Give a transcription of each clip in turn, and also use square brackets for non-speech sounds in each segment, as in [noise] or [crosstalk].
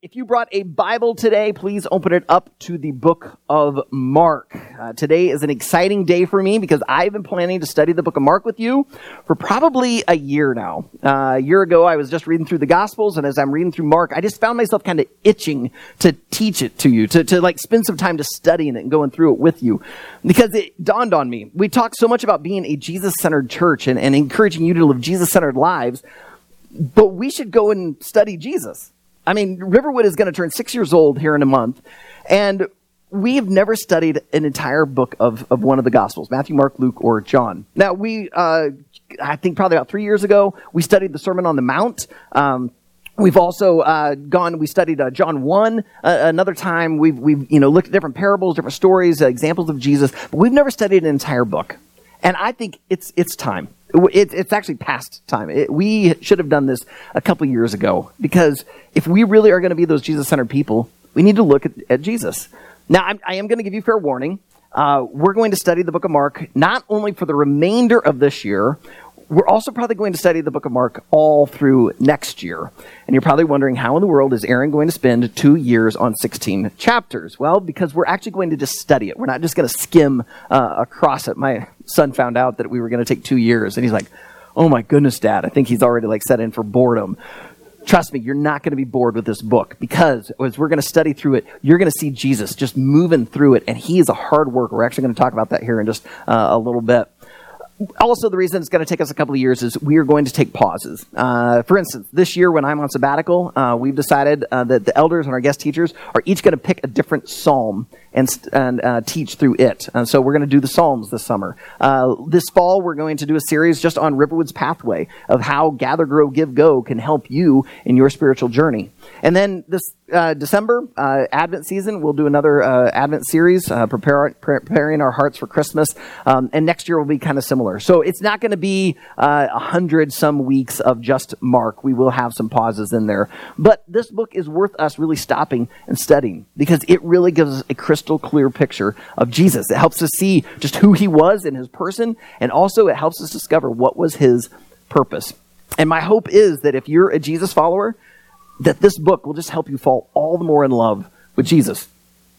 If you brought a Bible today, please open it up to the book of Mark. Uh, today is an exciting day for me because I've been planning to study the book of Mark with you for probably a year now. Uh, a year ago, I was just reading through the Gospels, and as I'm reading through Mark, I just found myself kind of itching to teach it to you, to, to like spend some time to studying it and going through it with you. Because it dawned on me. We talk so much about being a Jesus centered church and, and encouraging you to live Jesus centered lives, but we should go and study Jesus. I mean, Riverwood is going to turn six years old here in a month, and we've never studied an entire book of, of one of the Gospels Matthew, Mark, Luke, or John. Now, we, uh, I think probably about three years ago, we studied the Sermon on the Mount. Um, We've also uh, gone. We studied uh, John one. Uh, another time, we've we've you know looked at different parables, different stories, uh, examples of Jesus. But we've never studied an entire book, and I think it's it's time. It, it's actually past time. It, we should have done this a couple years ago because if we really are going to be those Jesus centered people, we need to look at, at Jesus. Now, I'm, I am going to give you fair warning. Uh, we're going to study the book of Mark not only for the remainder of this year, we're also probably going to study the book of Mark all through next year. And you're probably wondering how in the world is Aaron going to spend two years on 16 chapters? Well, because we're actually going to just study it. We're not just going to skim uh, across it. My son found out that we were going to take two years, and he's like, oh my goodness, dad, I think he's already like set in for boredom. Trust me, you're not going to be bored with this book because as we're going to study through it, you're going to see Jesus just moving through it, and he is a hard worker. We're actually going to talk about that here in just uh, a little bit also, the reason it's going to take us a couple of years is we are going to take pauses. Uh, for instance, this year when I'm on sabbatical, uh, we've decided uh, that the elders and our guest teachers are each going to pick a different psalm and, and uh, teach through it. And so we're going to do the Psalms this summer. Uh, this fall, we're going to do a series just on Riverwood's pathway of how Gather, Grow, Give, Go can help you in your spiritual journey. And then this uh, December, uh, Advent season, we'll do another uh, Advent series, uh, prepare, preparing our hearts for Christmas. Um, and next year will be kind of similar. So it's not going to be uh, a hundred some weeks of just Mark. We will have some pauses in there. But this book is worth us really stopping and studying because it really gives us a crystal clear picture of Jesus. It helps us see just who he was in his person, and also it helps us discover what was his purpose. And my hope is that if you're a Jesus follower, that this book will just help you fall all the more in love with Jesus.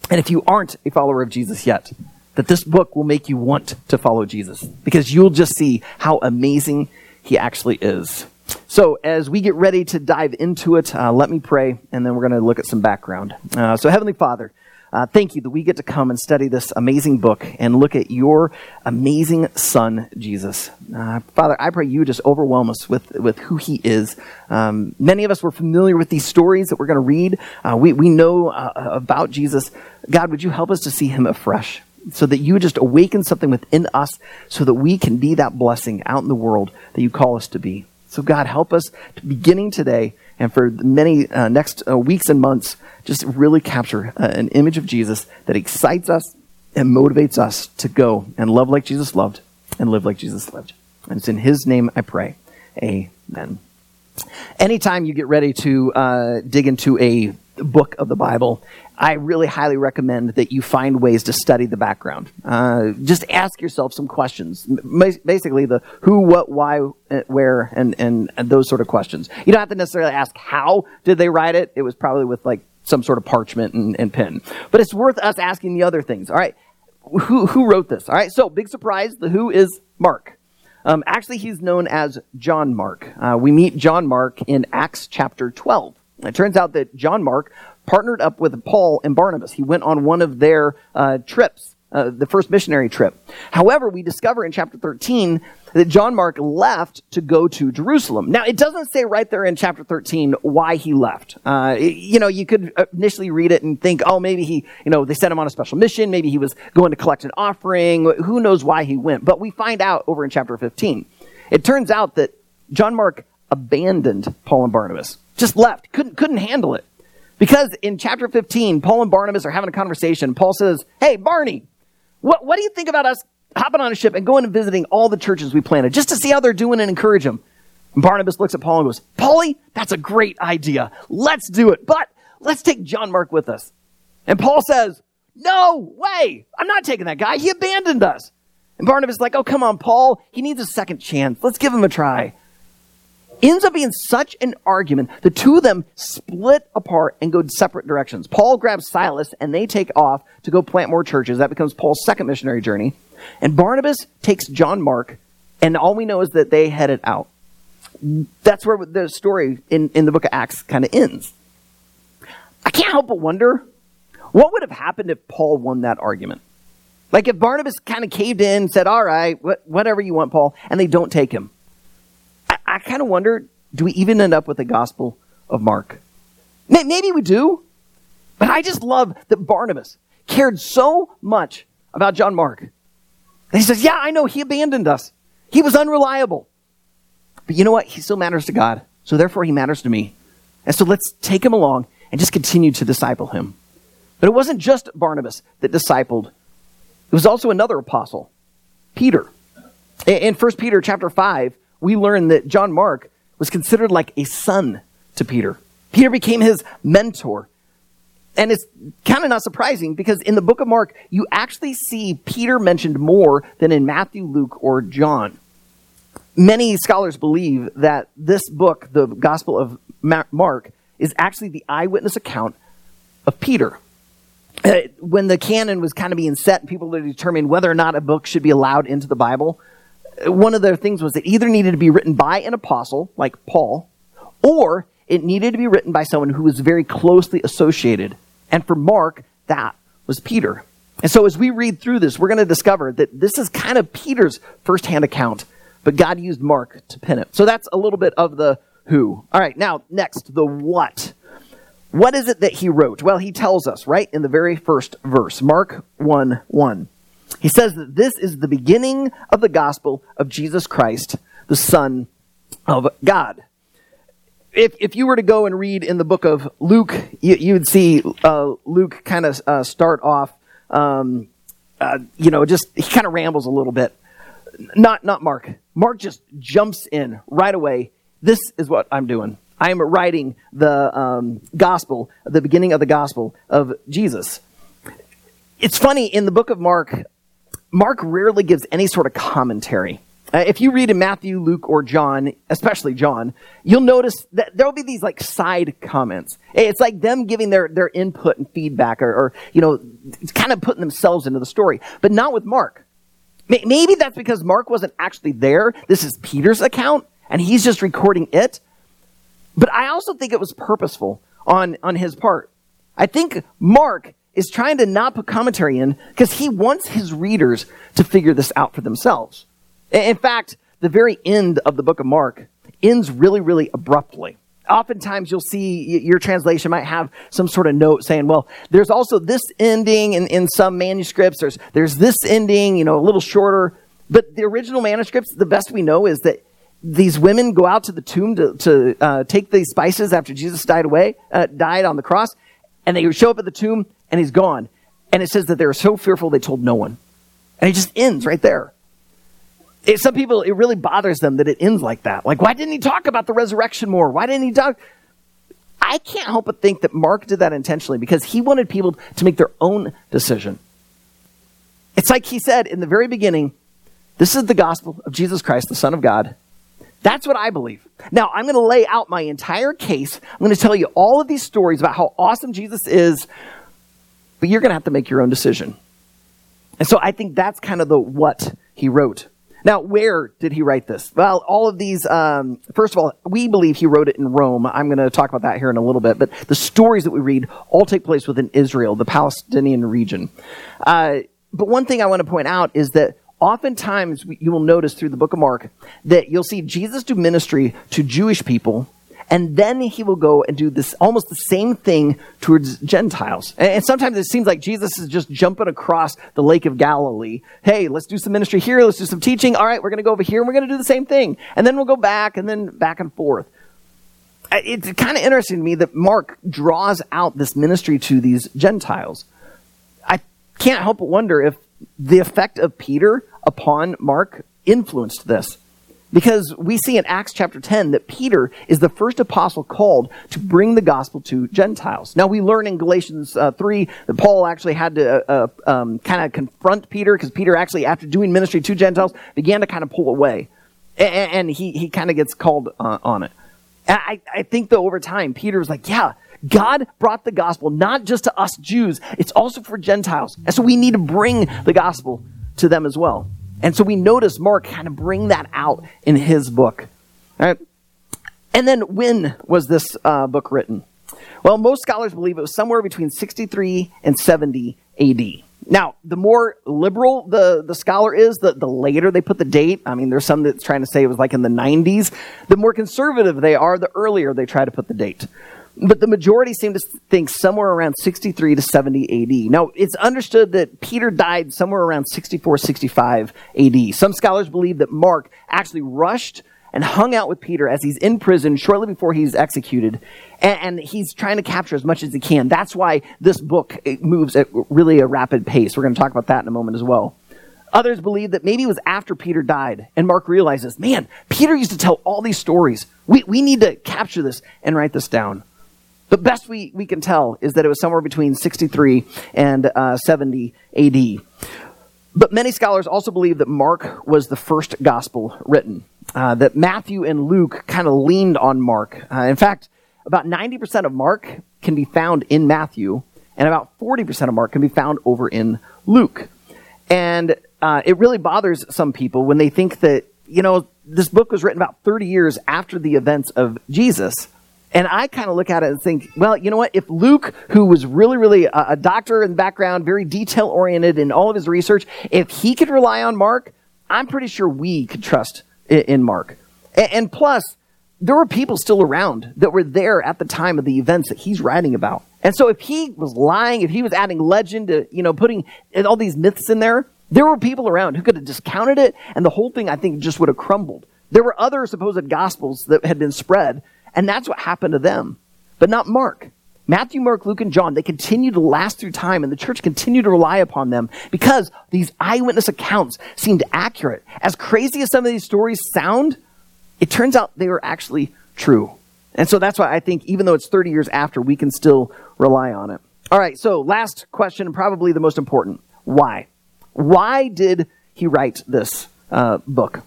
And if you aren't a follower of Jesus yet, that this book will make you want to follow Jesus because you'll just see how amazing he actually is. So, as we get ready to dive into it, uh, let me pray and then we're going to look at some background. Uh, so, Heavenly Father, uh, thank you that we get to come and study this amazing book and look at your amazing son, Jesus. Uh, Father, I pray you just overwhelm us with, with who he is. Um, many of us were familiar with these stories that we're going to read. Uh, we, we know uh, about Jesus. God, would you help us to see him afresh? So that you just awaken something within us so that we can be that blessing out in the world that you call us to be. So, God, help us to beginning today and for many uh, next uh, weeks and months, just really capture uh, an image of Jesus that excites us and motivates us to go and love like Jesus loved and live like Jesus lived. And it's in His name I pray. Amen. Anytime you get ready to uh, dig into a book of the Bible, I really highly recommend that you find ways to study the background. Uh, just ask yourself some questions. Basically, the who, what, why, uh, where, and, and, and those sort of questions. You don't have to necessarily ask how did they write it. It was probably with like some sort of parchment and, and pen. But it's worth us asking the other things. All right, who, who wrote this? All right, so big surprise. The who is Mark. Um, actually, he's known as John Mark. Uh, we meet John Mark in Acts chapter 12. It turns out that John Mark partnered up with Paul and Barnabas. He went on one of their uh, trips, uh, the first missionary trip. However, we discover in chapter 13 that John Mark left to go to Jerusalem. Now, it doesn't say right there in chapter 13 why he left. Uh, you know, you could initially read it and think, oh, maybe he, you know, they sent him on a special mission. Maybe he was going to collect an offering. Who knows why he went? But we find out over in chapter 15. It turns out that John Mark abandoned Paul and Barnabas, just left, couldn't, couldn't handle it. Because in chapter 15, Paul and Barnabas are having a conversation. Paul says, Hey, Barney, what, what do you think about us hopping on a ship and going and visiting all the churches we planted just to see how they're doing and encourage them? And Barnabas looks at Paul and goes, Paulie, that's a great idea. Let's do it. But let's take John Mark with us. And Paul says, No way. I'm not taking that guy. He abandoned us. And Barnabas is like, Oh, come on, Paul. He needs a second chance. Let's give him a try. Ends up being such an argument. The two of them split apart and go separate directions. Paul grabs Silas and they take off to go plant more churches. That becomes Paul's second missionary journey. And Barnabas takes John Mark, and all we know is that they headed out. That's where the story in, in the book of Acts kind of ends. I can't help but wonder what would have happened if Paul won that argument? Like if Barnabas kind of caved in, said, All right, wh- whatever you want, Paul, and they don't take him. I, kind of wonder do we even end up with the Gospel of Mark? Maybe we do, but I just love that Barnabas cared so much about John Mark. And he says, Yeah, I know he abandoned us, he was unreliable. But you know what? He still matters to God. So therefore, he matters to me. And so let's take him along and just continue to disciple him. But it wasn't just Barnabas that discipled. It was also another apostle, Peter. In 1 Peter chapter 5, we learn that John Mark was considered like a son to Peter. Peter became his mentor. And it's kind of not surprising because in the book of Mark, you actually see Peter mentioned more than in Matthew, Luke, or John. Many scholars believe that this book, the Gospel of Mark, is actually the eyewitness account of Peter. Uh, when the canon was kind of being set people were determining whether or not a book should be allowed into the Bible, one of the things was it either needed to be written by an apostle, like Paul, or it needed to be written by someone who was very closely associated. And for Mark, that was Peter. And so as we read through this, we're going to discover that this is kind of Peter's firsthand account, but God used Mark to pen it. So that's a little bit of the who. All right, now next, the what. What is it that he wrote? Well, he tells us right in the very first verse, Mark 1 1. He says that this is the beginning of the gospel of Jesus Christ, the Son of God. If, if you were to go and read in the book of Luke, you, would see uh, Luke kind of uh, start off, um, uh, you know, just he kind of rambles a little bit. Not not Mark. Mark just jumps in right away. This is what I'm doing. I am writing the um, gospel, the beginning of the gospel of Jesus. It's funny, in the book of Mark, Mark rarely gives any sort of commentary. Uh, if you read in Matthew, Luke, or John, especially John, you'll notice that there'll be these like side comments. It's like them giving their, their input and feedback or, or, you know, kind of putting themselves into the story, but not with Mark. Maybe that's because Mark wasn't actually there. This is Peter's account, and he's just recording it. But I also think it was purposeful on, on his part. I think Mark is trying to not put commentary in because he wants his readers to figure this out for themselves. In fact, the very end of the book of Mark ends really, really abruptly. Oftentimes, you'll see your translation might have some sort of note saying, well, there's also this ending in, in some manuscripts. There's, there's this ending, you know, a little shorter. But the original manuscripts, the best we know is that these women go out to the tomb to, to uh, take these spices after Jesus died away, uh, died on the cross, and they show up at the tomb and he's gone. And it says that they were so fearful they told no one. And it just ends right there. It, some people, it really bothers them that it ends like that. Like, why didn't he talk about the resurrection more? Why didn't he talk? I can't help but think that Mark did that intentionally because he wanted people to make their own decision. It's like he said in the very beginning this is the gospel of Jesus Christ, the Son of God, that's what I believe. Now, I'm going to lay out my entire case. I'm going to tell you all of these stories about how awesome Jesus is, but you're going to have to make your own decision. And so I think that's kind of the what he wrote. Now, where did he write this? Well, all of these, um, first of all, we believe he wrote it in Rome. I'm going to talk about that here in a little bit. But the stories that we read all take place within Israel, the Palestinian region. Uh, but one thing I want to point out is that oftentimes you will notice through the book of Mark that you'll see Jesus do ministry to Jewish people, and then he will go and do this almost the same thing towards Gentiles. And sometimes it seems like Jesus is just jumping across the Lake of Galilee. Hey, let's do some ministry here, let's do some teaching. All right, we're going to go over here and we're going to do the same thing. And then we'll go back and then back and forth. It's kind of interesting to me that Mark draws out this ministry to these Gentiles. I can't help but wonder if the effect of Peter upon Mark influenced this. Because we see in Acts chapter 10 that Peter is the first apostle called to bring the gospel to Gentiles. Now, we learn in Galatians uh, 3 that Paul actually had to uh, uh, um, kind of confront Peter because Peter actually, after doing ministry to Gentiles, began to kind of pull away. And, and he, he kind of gets called uh, on it. I, I think though over time, Peter was like, yeah, God brought the gospel not just to us Jews, it's also for Gentiles. And so we need to bring the gospel to them as well. And so we notice Mark kind of bring that out in his book. All right. And then when was this uh, book written? Well, most scholars believe it was somewhere between 63 and 70 AD. Now, the more liberal the, the scholar is, the, the later they put the date. I mean, there's some that's trying to say it was like in the 90s. The more conservative they are, the earlier they try to put the date. But the majority seem to think somewhere around 63 to 70 AD. Now, it's understood that Peter died somewhere around 64, 65 AD. Some scholars believe that Mark actually rushed and hung out with Peter as he's in prison shortly before he's executed. And, and, he's trying to capture as much as he can. That's why this book moves at really a rapid pace. We're going to talk about that in a moment as well. Others believe that maybe it was after Peter died, and Mark realizes, man, Peter used to tell all these stories. We, we need to capture this and write this down. The best we, we can tell is that it was somewhere between 63 and uh, 70 AD. But many scholars also believe that Mark was the first gospel written, uh, that Matthew and Luke kind of leaned on Mark. Uh, in fact, about 90% of Mark can be found in Matthew, and about 40% of Mark can be found over in Luke. And uh, it really bothers some people when they think that, you know, this book was written about 30 years after the events of Jesus and I kind of look at it and think, well, you know what? If Luke, who was really, really a, a doctor in the background, very detail oriented in all of his research, if he could rely on Mark, I'm pretty sure we could trust in, in Mark. And, and plus, there were people still around that were there at the time of the events that he's writing about. And so if he was lying, if he was adding legend to, you know, putting all these myths in there, there were people around who could have discounted it, and the whole thing, I think, just would have crumbled. There were other supposed gospels that had been spread and that's what happened to them. But not Mark. Matthew, Mark, Luke, and John, they continue to last through time, and the church continued to rely upon them because these eyewitness accounts seemed accurate. As crazy as some of these stories sound, it turns out they were actually true. And so that's why I think, even though it's 30 years after, we can still rely on it. All right, so last question, probably the most important. Why? Why did he write this uh, book?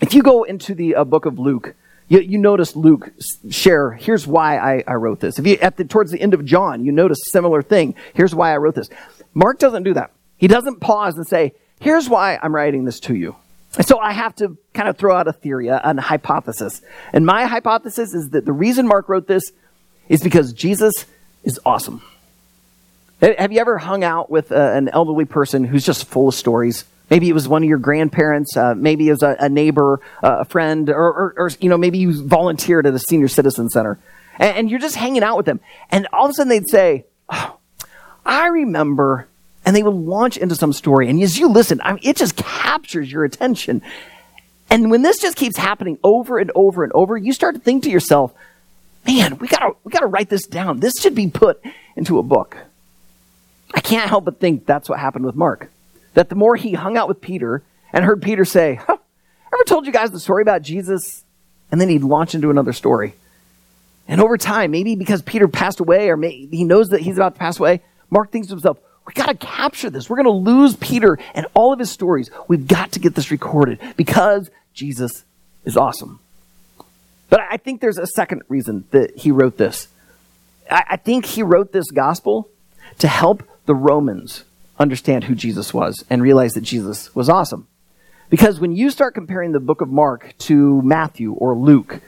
If you go into the uh, book of Luke, you, you notice Luke share, here's why I, I wrote this. If you, at the, towards the end of John, you notice similar thing. Here's why I wrote this. Mark doesn't do that. He doesn't pause and say, here's why I'm writing this to you. So I have to kind of throw out a theory, a, a hypothesis. And my hypothesis is that the reason Mark wrote this is because Jesus is awesome. Have you ever hung out with uh, an elderly person who's just full of stories? Maybe it was one of your grandparents. Uh, maybe it was a, a neighbor, uh, a friend, or, or, or, you know, maybe you volunteered at a senior citizen center, and, and, you're just hanging out with them. And all of a sudden they'd say, oh, "I remember," and they would launch into some story. And as you listen, I mean, it just captures your attention. And when this just keeps happening over and over and over, you start to think to yourself, "Man, we gotta we gotta write this down. This should be put into a book." I can't help but think that's what happened with Mark that the more he hung out with Peter and heard Peter say, huh, ever told you guys the story about Jesus? And then he'd launch into another story. And over time, maybe because Peter passed away or maybe he knows that he's about to pass away, Mark thinks to himself, we got to capture this. We're going to lose Peter and all of his stories. We've got to get this recorded because Jesus is awesome. But I think there's a second reason that he wrote this. I think he wrote this gospel to help the Romans understand who Jesus was and realize that Jesus was awesome. Because when you start comparing the book of Mark to Matthew or Luke,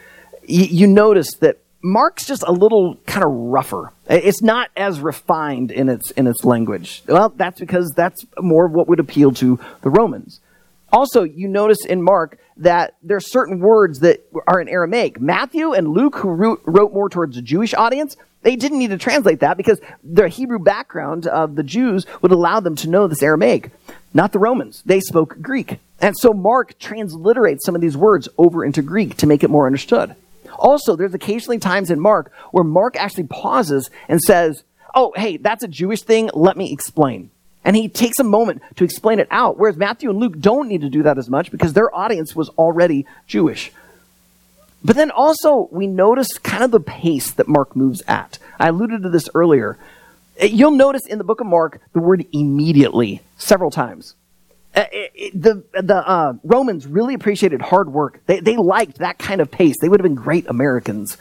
you, you notice that Mark's just a little kind of rougher. It's not as refined in its in its language. Well, that's because that's more of what would appeal to the Romans. Also, you notice in Mark that there are certain words that are in Aramaic. Matthew and Luke, who wrote more towards a Jewish audience, they didn't need to translate that because the Hebrew background of the Jews would allow them to know this Aramaic. Not the Romans. They spoke Greek. And so Mark transliterates some of these words over into Greek to make it more understood. Also, there's occasionally times in Mark where Mark actually pauses and says, Oh, hey, that's a Jewish thing. Let me explain. And he takes a moment to explain it out, whereas Matthew and Luke don't need to do that as much because their audience was already Jewish. But then also, we notice kind of the pace that Mark moves at. I alluded to this earlier. You'll notice in the book of Mark the word immediately several times. Uh, the the uh, Romans really appreciated hard work. They, they liked that kind of pace. They would have been great Americans.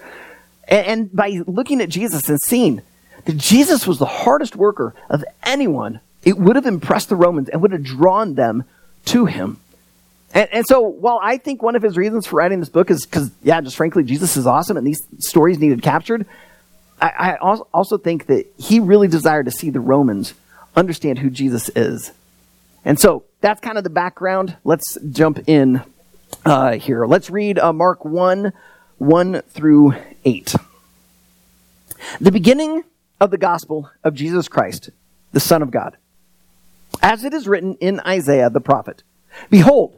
And, and by looking at Jesus and seeing that Jesus was the hardest worker of anyone, it would have impressed the Romans and would have drawn them to him. And, and so, while I think one of his reasons for writing this book is because, yeah, just frankly, Jesus is awesome and these stories needed captured, I, I also think that he really desired to see the Romans understand who Jesus is. And so, that's kind of the background. Let's jump in uh, here. Let's read uh, Mark 1 1 through 8. The beginning of the gospel of Jesus Christ, the Son of God. As it is written in Isaiah the prophet Behold,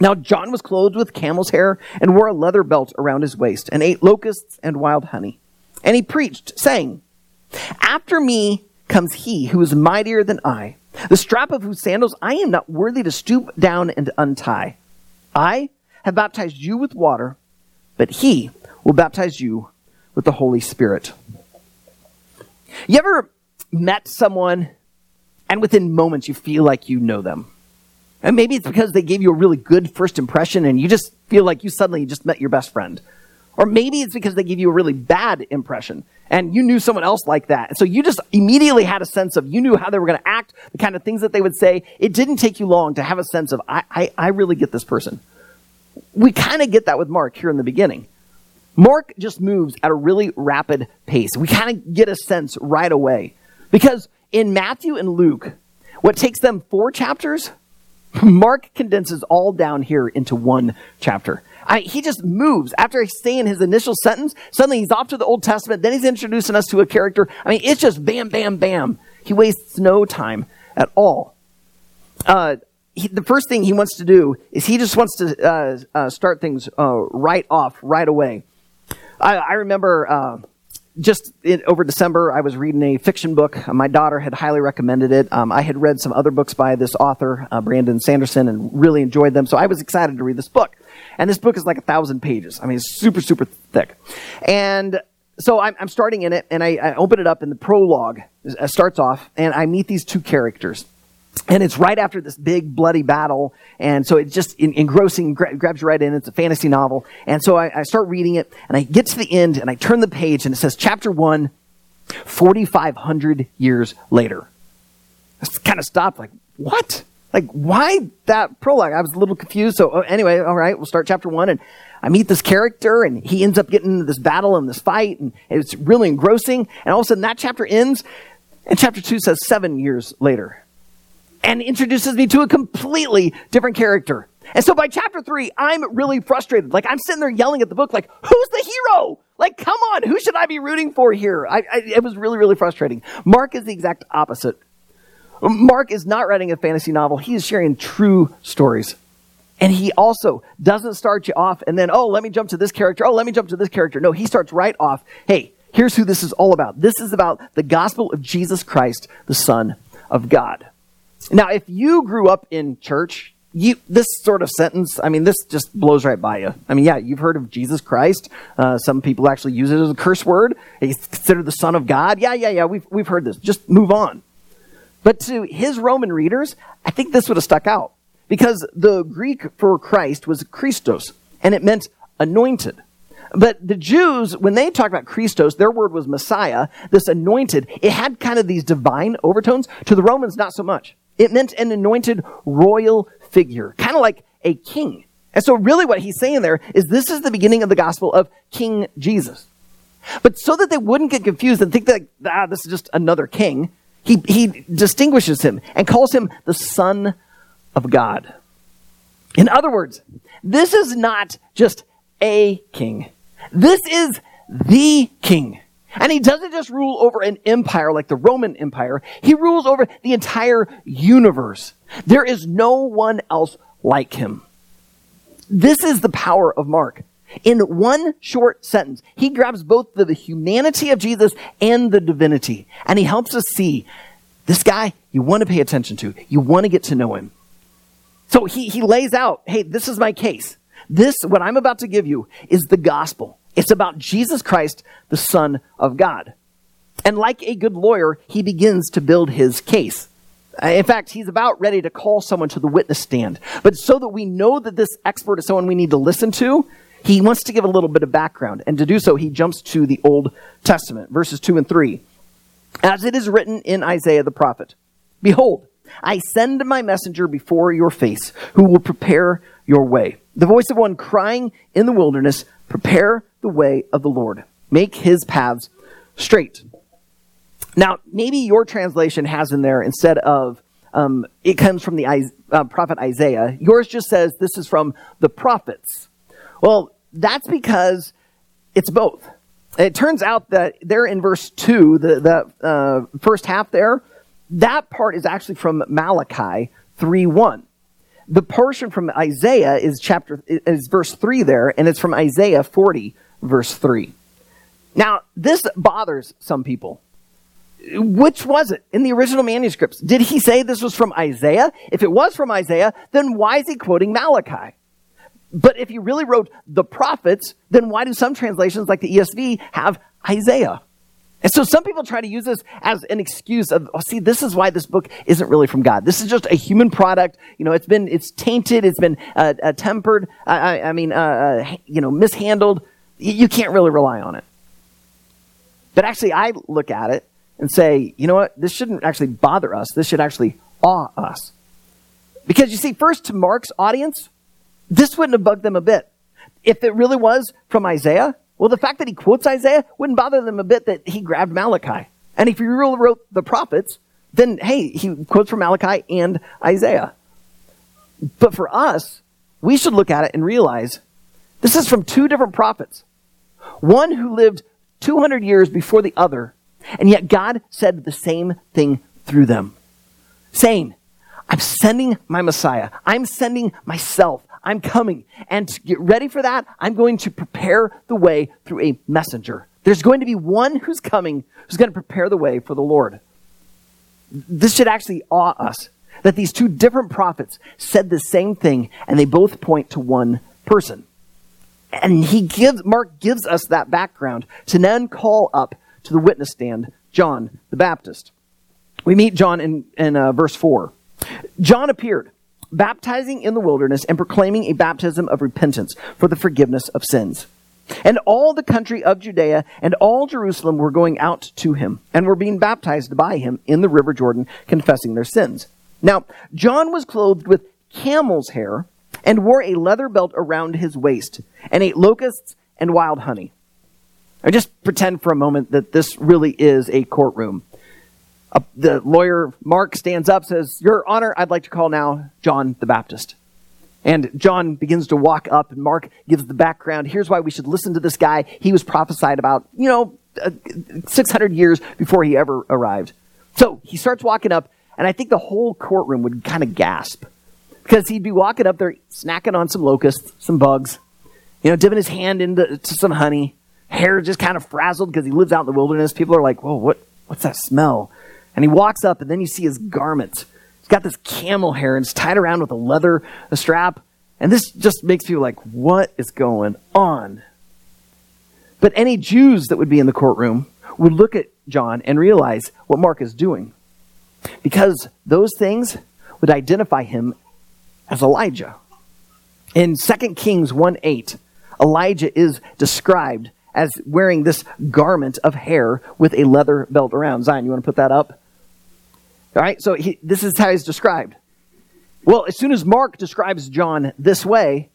Now John was clothed with camel's hair and wore a leather belt around his waist and ate locusts and wild honey. And he preached, saying, After me comes he who is mightier than I, the strap of whose sandals I am not worthy to stoop down and untie. I have baptized you with water, but he will baptize you with the Holy Spirit. You ever met someone and within moments you feel like you know them? And maybe it's because they gave you a really good first impression and you just feel like you suddenly just met your best friend. Or maybe it's because they gave you a really bad impression and you knew someone else like that. So you just immediately had a sense of, you knew how they were going to act, the kind of things that they would say. It didn't take you long to have a sense of, I, I, I really get this person. We kind of get that with Mark here in the beginning. Mark just moves at a really rapid pace. We kind of get a sense right away. Because in Matthew and Luke, what takes them four chapters, Mark condenses all down here into one chapter. I, he just moves. After saying his initial sentence, suddenly he's off to the Old Testament. Then he's introducing us to a character. I mean, it's just bam, bam, bam. He wastes no time at all. Uh, he, the first thing he wants to do is he just wants to uh, uh, start things uh, right off, right away. I, I remember uh, just in, over December, I was reading a fiction book. My daughter had highly recommended it. Um, I had read some other books by this author, uh, Brandon Sanderson, and really enjoyed them. So I was excited to read this book. And this book is like a thousand pages. I mean, it's super, super thick. And so I'm, I'm starting in it, and I, I, open it up, and the prologue starts off, and I meet these two characters. And it's right after this big bloody battle, and so it just engrossing, gra- grabs you right in. It's a fantasy novel, and so I, I start reading it, and I get to the end, and I turn the page, and it says chapter one, 4,500 years later. I kind of stopped, like, what? Like, why that prologue? I was a little confused. So, uh, anyway, all right, we'll start chapter one. And I meet this character, and he ends up getting into this battle and this fight, and it's really engrossing. And all of a sudden, that chapter ends, and chapter two says seven years later, and introduces me to a completely different character. And so by chapter three, I'm really frustrated. Like, I'm sitting there yelling at the book, like, who's the hero? Like, come on, who should I be rooting for here? I, I, it was really, really frustrating. Mark is the exact opposite. Mark is not writing a fantasy novel. He is sharing true stories. And he also doesn't start you off and then, oh, let me jump to this character. Oh, let me jump to this character. No, he starts right off. Hey, here's who this is all about. This is about the gospel of Jesus Christ, the Son of God. Now, if you grew up in church, you, this sort of sentence, I mean, this just blows right by you. I mean, yeah, you've heard of Jesus Christ. Uh, some people actually use it as a curse word. He's considered the Son of God. Yeah, yeah, yeah, we've, we've heard this. Just move on. But to his Roman readers, I think this would have stuck out because the Greek for Christ was Christos, and it meant anointed. But the Jews, when they talk about Christos, their word was Messiah, this anointed. It had kind of these divine overtones. To the Romans, not so much. It meant an anointed royal figure, kind of like a king. And so, really, what he's saying there is this is the beginning of the gospel of King Jesus. But so that they wouldn't get confused and think that, ah, this is just another king, he, he distinguishes him and calls him the Son of God. In other words, this is not just a king. This is the king. And he doesn't just rule over an empire like the Roman Empire, he rules over the entire universe. There is no one else like him. This is the power of Mark. In one short sentence, he grabs both the humanity of Jesus and the divinity, and he helps us see this guy you want to pay attention to. You want to get to know him. So he, he lays out, hey, this is my case. This, what I'm about to give you, is the gospel. It's about Jesus Christ, the Son of God. And like a good lawyer, he begins to build his case. Uh, in fact, he's about ready to call someone to the witness stand. But so that we know that this expert is someone we need to listen to, he wants to give a little bit of background. And to do so, he jumps to the Old Testament, verses 2 and 3. As it is written in Isaiah the prophet Behold, I send my messenger before your face, who will prepare your way. The voice of one crying in the wilderness, Prepare the way of the Lord, make his paths straight. Now, maybe your translation has in there instead of um, it comes from the uh, prophet Isaiah. Yours just says this is from the prophets. Well, that's because it's both. It turns out that there in verse 2, the, the uh, first half there, that part is actually from Malachi 3 1. The portion from Isaiah is chapter is verse 3 there, and it's from Isaiah 40, verse 3. Now, this bothers some people. Which was it in the original manuscripts? Did he say this was from Isaiah? If it was from Isaiah, then why is he quoting Malachi? But if he really wrote the prophets, then why do some translations like the ESV have Isaiah? And so some people try to use this as an excuse of, oh, see, this is why this book isn't really from God. This is just a human product. You know, it's been, it's tainted, it's been uh, uh, tempered, I, I mean, uh, uh you know, mishandled. You can't really rely on it. But actually, I look at it and say, you know what? This shouldn't actually bother us. This should actually awe us. Because you see, first to Mark's audience, this wouldn't have bugged them a bit. If it really was from Isaiah, well, the fact that he quotes Isaiah wouldn't bother them a bit that he grabbed Malachi. And if he really wrote the prophets, then hey, he quotes from Malachi and Isaiah. But for us, we should look at it and realize this is from two different prophets. One who lived 200 years before the other, and yet God said the same thing through them. Saying, I'm sending my Messiah. I'm sending myself. I'm coming. And to get ready for that, I'm going to prepare the way through a messenger. There's going to be one who's coming who's going to prepare the way for the Lord. This should actually awe us that these two different prophets said the same thing and they both point to one person. And he gives, Mark gives us that background to then call up to the witness stand John the Baptist. We meet John in, in uh, verse 4. John appeared baptizing in the wilderness and proclaiming a baptism of repentance for the forgiveness of sins. And all the country of Judea and all Jerusalem were going out to him and were being baptized by him in the river Jordan, confessing their sins. Now, John was clothed with camel's hair and wore a leather belt around his waist and ate locusts and wild honey. I just pretend for a moment that this really is a courtroom uh, the lawyer Mark stands up, says, Your Honor, I'd like to call now John the Baptist. And John begins to walk up, and Mark gives the background. Here's why we should listen to this guy. He was prophesied about, you know, uh, 600 years before he ever arrived. So he starts walking up, and I think the whole courtroom would kind of gasp because he'd be walking up there, snacking on some locusts, some bugs, you know, dipping his hand into some honey, hair just kind of frazzled because he lives out in the wilderness. People are like, Whoa, what, what's that smell? And he walks up, and then you see his garments. He's got this camel hair, and it's tied around with a leather a strap. And this just makes people like, what is going on? But any Jews that would be in the courtroom would look at John and realize what Mark is doing. Because those things would identify him as Elijah. In 2 Kings 1 8, Elijah is described as wearing this garment of hair with a leather belt around. Zion, you want to put that up? All right, so he, this is how he's described. Well, as soon as Mark describes John this way,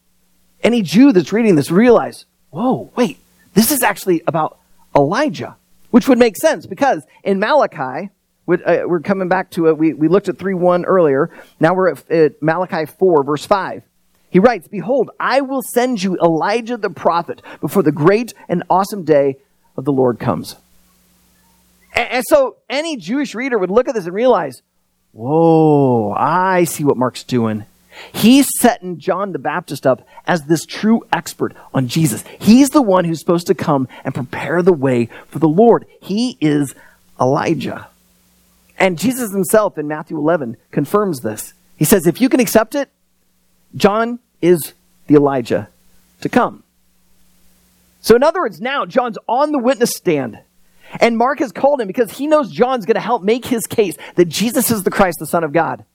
any Jew that's reading this realize, whoa, wait, this is actually about Elijah, which would make sense because in Malachi, Uh, we're coming back to it. We, we looked at 3 1 earlier. Now we're at, Malachi 4, verse 5. He writes, Behold, I will send you Elijah the prophet before the great and awesome day of the Lord comes. And so any Jewish reader would look at this and realize, whoa, I see what Mark's doing. He's setting John the Baptist up as this true expert on Jesus. He's the one who's supposed to come and prepare the way for the Lord. He is Elijah. And Jesus himself in Matthew 11 confirms this. He says, if you can accept it, John is the Elijah to come. So, in other words, now John's on the witness stand. And Mark has called him because he knows John's going to help make his case that Jesus is the Christ, the Son of God.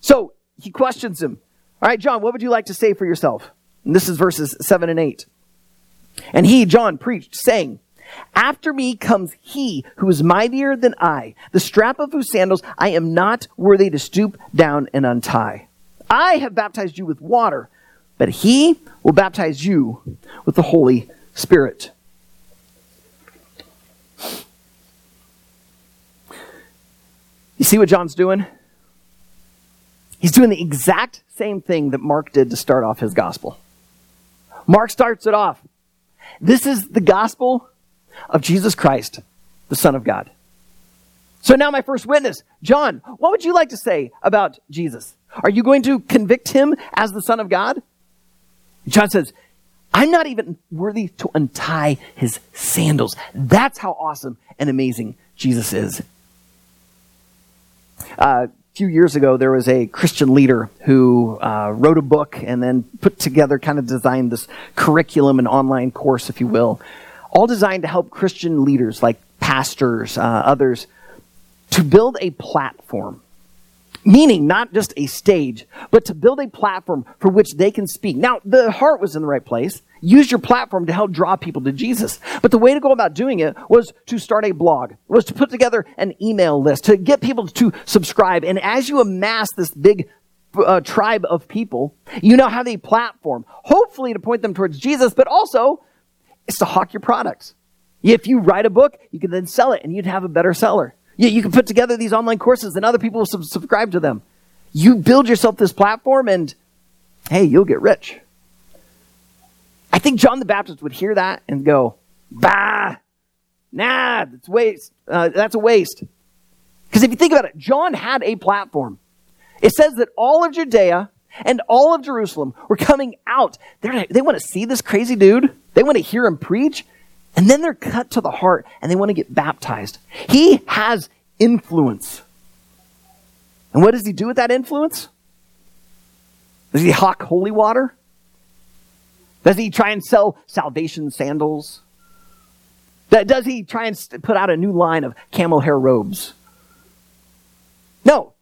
So he questions him. All right, John, what would you like to say for yourself? And this is verses 7 and 8. And he, John, preached, saying, After me comes he who is mightier than I, the strap of whose sandals I am not worthy to stoop down and untie. I have baptized you with water, but he will baptize you with the Holy Spirit. You see what John's doing? He's doing the exact same thing that Mark did to start off his gospel. Mark starts it off. This is the gospel of Jesus Christ, the Son of God. So now, my first witness, John, what would you like to say about Jesus? Are you going to convict him as the Son of God? John says, I'm not even worthy to untie his sandals. That's how awesome and amazing Jesus is. Uh, few years ago, there was a Christian leader who uh, wrote a book and then put together, kind of designed this curriculum and online course, if you will, all designed to help Christian leaders like pastors, uh, others, to build a platform. Meaning, not just a stage, but to build a platform for which they can speak. Now, the heart was in the right place. Use your platform to help draw people to Jesus. But the way to go about doing it was to start a blog, was to put together an email list, to get people to subscribe. And as you amass this big uh, tribe of people, you now have a platform, hopefully to point them towards Jesus, but also it's to hawk your products. If you write a book, you can then sell it and you'd have a better seller. You, you can put together these online courses and other people will sub- subscribe to them. You build yourself this platform and hey, you'll get rich. I think John the Baptist would hear that and go, bah, nah, that's waste. Uh, that's a waste. Because if you think about it, John had a platform. It says that all of Judea and all of Jerusalem were coming out. They're, they want to see this crazy dude. They want to hear him preach. And then they're cut to the heart and they want to get baptized. He has influence. And what does he do with that influence? Does he hawk holy water? Does he try and sell salvation sandals? Does he try and put out a new line of camel hair robes? No.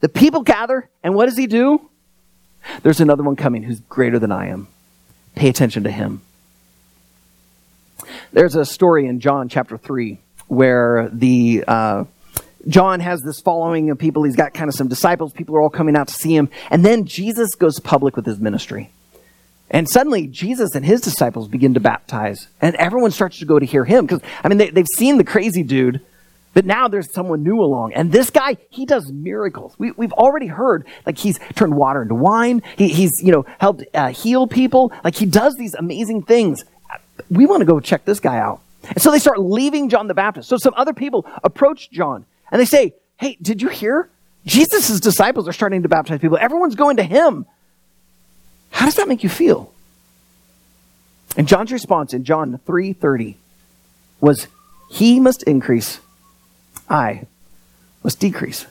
The people gather, and what does he do? There's another one coming who's greater than I am. Pay attention to him. There's a story in John chapter 3 where the uh, John has this following of people. He's got kind of some disciples. People are all coming out to see him. And then Jesus goes public with his ministry. And suddenly, Jesus and his disciples begin to baptize, and everyone starts to go to hear him because, I mean, they, they've seen the crazy dude, but now there's someone new along. And this guy, he does miracles. We, we've already heard, like, he's turned water into wine, he, he's, you know, helped uh, heal people. Like, he does these amazing things. We want to go check this guy out. And so they start leaving John the Baptist. So some other people approach John, and they say, Hey, did you hear? Jesus' disciples are starting to baptize people. Everyone's going to him. How does that make you feel? And John's response in John 3:30 was he must increase, I must decrease.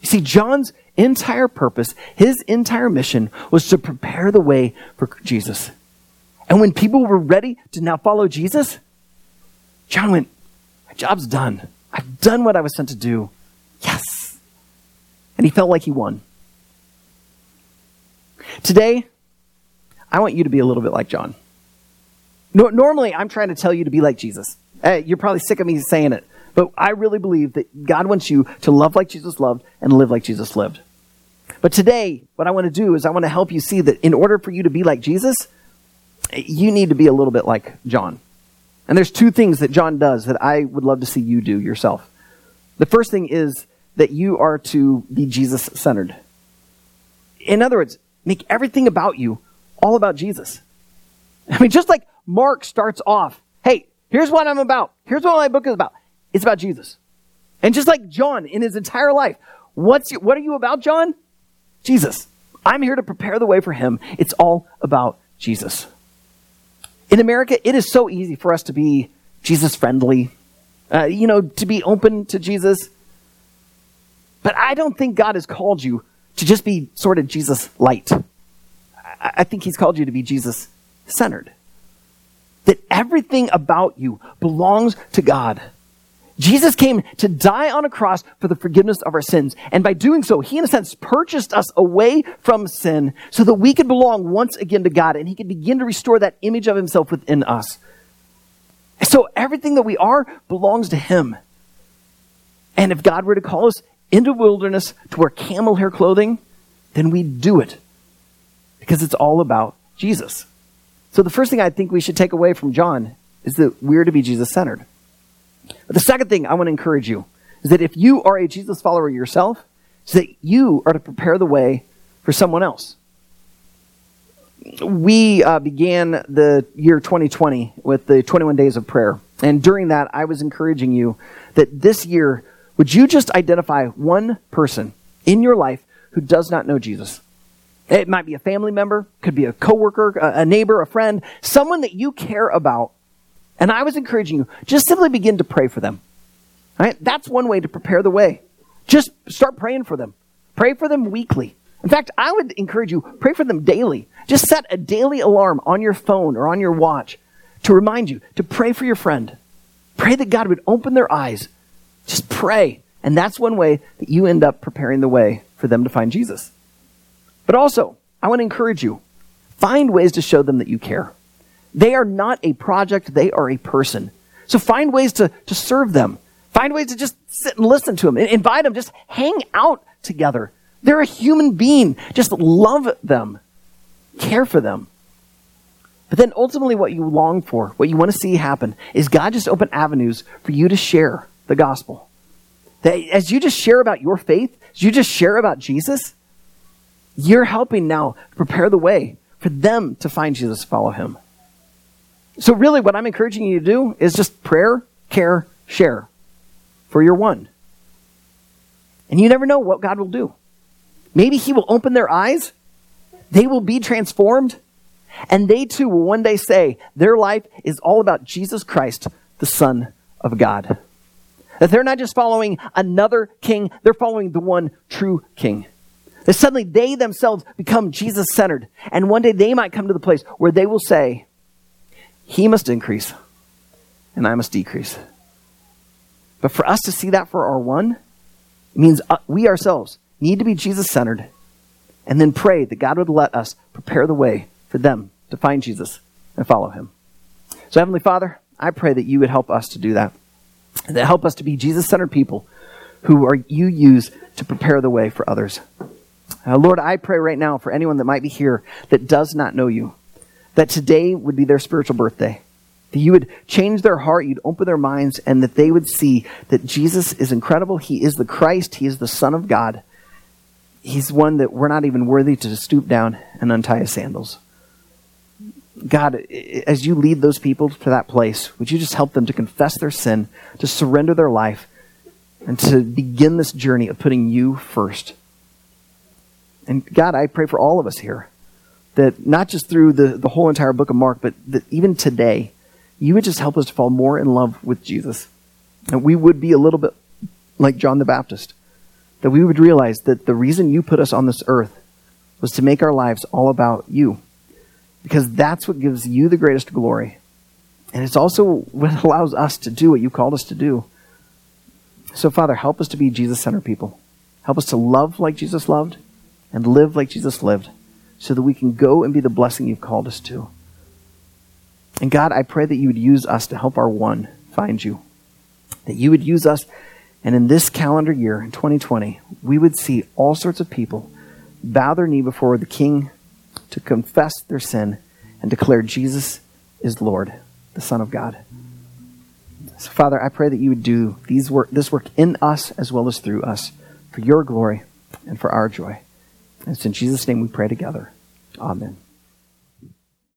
You see John's entire purpose, his entire mission was to prepare the way for Jesus. And when people were ready to now follow Jesus, John went, My job's done. I've done what I was sent to do. Yes. And he felt like he won. Today, I want you to be a little bit like John. No, normally, I'm trying to tell you to be like Jesus. Hey, you're probably sick of me saying it, but I really believe that God wants you to love like Jesus loved and live like Jesus lived. But today, what I want to do is I want to help you see that in order for you to be like Jesus, you need to be a little bit like John. And there's two things that John does that I would love to see you do yourself. The first thing is that you are to be Jesus centered. In other words, Make everything about you all about Jesus. I mean, just like Mark starts off, hey, here's what I'm about. Here's what my book is about. It's about Jesus. And just like John in his entire life, what's what are you about, John? Jesus. I'm here to prepare the way for him. It's all about Jesus. In America, it is so easy for us to be Jesus friendly, uh, you know, to be open to Jesus. But I don't think God has called you to just be sort of Jesus light. I, I think He's called you to be Jesus centered. That everything about you belongs to God. Jesus came to die on a cross for the forgiveness of our sins. And by doing so, he, in a sense, purchased us away from sin so that we could belong once again to God and he could begin to restore that image of himself within us. So everything that we are belongs to him. And if God were to call us into wilderness to wear camel hair clothing, then we'd do it because it's all about Jesus. So the first thing I think we should take away from John is that we're to be Jesus centered. But the second thing I want to encourage you is that if you are a Jesus follower yourself, is that you are to prepare the way for someone else. We uh, began the year 2020 with the 21 days of prayer. And during that, I was encouraging you that this year, would you just identify one person in your life who does not know Jesus? It might be a family member, could be a coworker, a neighbor, a friend, someone that you care about and I was encouraging you, just simply begin to pray for them. Right? That's one way to prepare the way. Just start praying for them. Pray for them weekly. In fact, I would encourage you, pray for them daily. Just set a daily alarm on your phone or on your watch to remind you to pray for your friend. Pray that God would open their eyes. Just pray. And that's one way that you end up preparing the way for them to find Jesus. But also, I want to encourage you find ways to show them that you care. They are not a project, they are a person. So find ways to, to serve them. Find ways to just sit and listen to them. Invite them. Just hang out together. They're a human being. Just love them. Care for them. But then ultimately, what you long for, what you want to see happen, is God just open avenues for you to share the gospel. That as you just share about your faith, as you just share about Jesus, you're helping now prepare the way for them to find Jesus, follow him. So, really, what I'm encouraging you to do is just prayer, care, share for your one. And you never know what God will do. Maybe He will open their eyes, they will be transformed, and they too will one day say their life is all about Jesus Christ, the Son of God. That they're not just following another king, they're following the one true king. That suddenly they themselves become Jesus centered. And one day they might come to the place where they will say, he must increase, and I must decrease. But for us to see that for our one, means uh, we ourselves need to be Jesus centered and then pray that God would let us prepare the way for them to find Jesus and follow him. So, Heavenly Father, I pray that you would help us to do that, that help us to be Jesus centered people who are you use to prepare the way for others. Uh, Lord, I pray right now for anyone that might be here that does not know you that today would be their spiritual birthday. That you would change their heart, you'd open their minds, and that they would see that Jesus is incredible. He is the Christ, He is the Son of God. He's one that we're not even worthy to stoop down and untie his sandals. God, as you lead those people to that place, would you just help them to confess their sin, to surrender their life, and to begin this journey of putting you first? And God, I pray for all of us here that not just through the, the whole entire book of Mark, but that even today, you would just help us to fall more in love with Jesus. And we would be a little bit like John the Baptist. That we would realize that the reason you put us on this earth was to make our lives all about you. Because that's what gives you the greatest glory. And it's also what [laughs] allows us to do what you called us to do. So, Father, help us to be Jesus centered people. Help us to love like Jesus loved and live like Jesus lived so that we can go and be the blessing you've called us to. And God, I pray that you would use us to help our one find you. That you would use us, and in this calendar year, in 2020, we would see all sorts of people bow their knee before the King to confess their sin and declare Jesus is Lord, the Son of God. So, Father, I pray that you would do these work, this work in us as well as through us for your glory and for our joy. And it's in Jesus' name we pray together. Amen.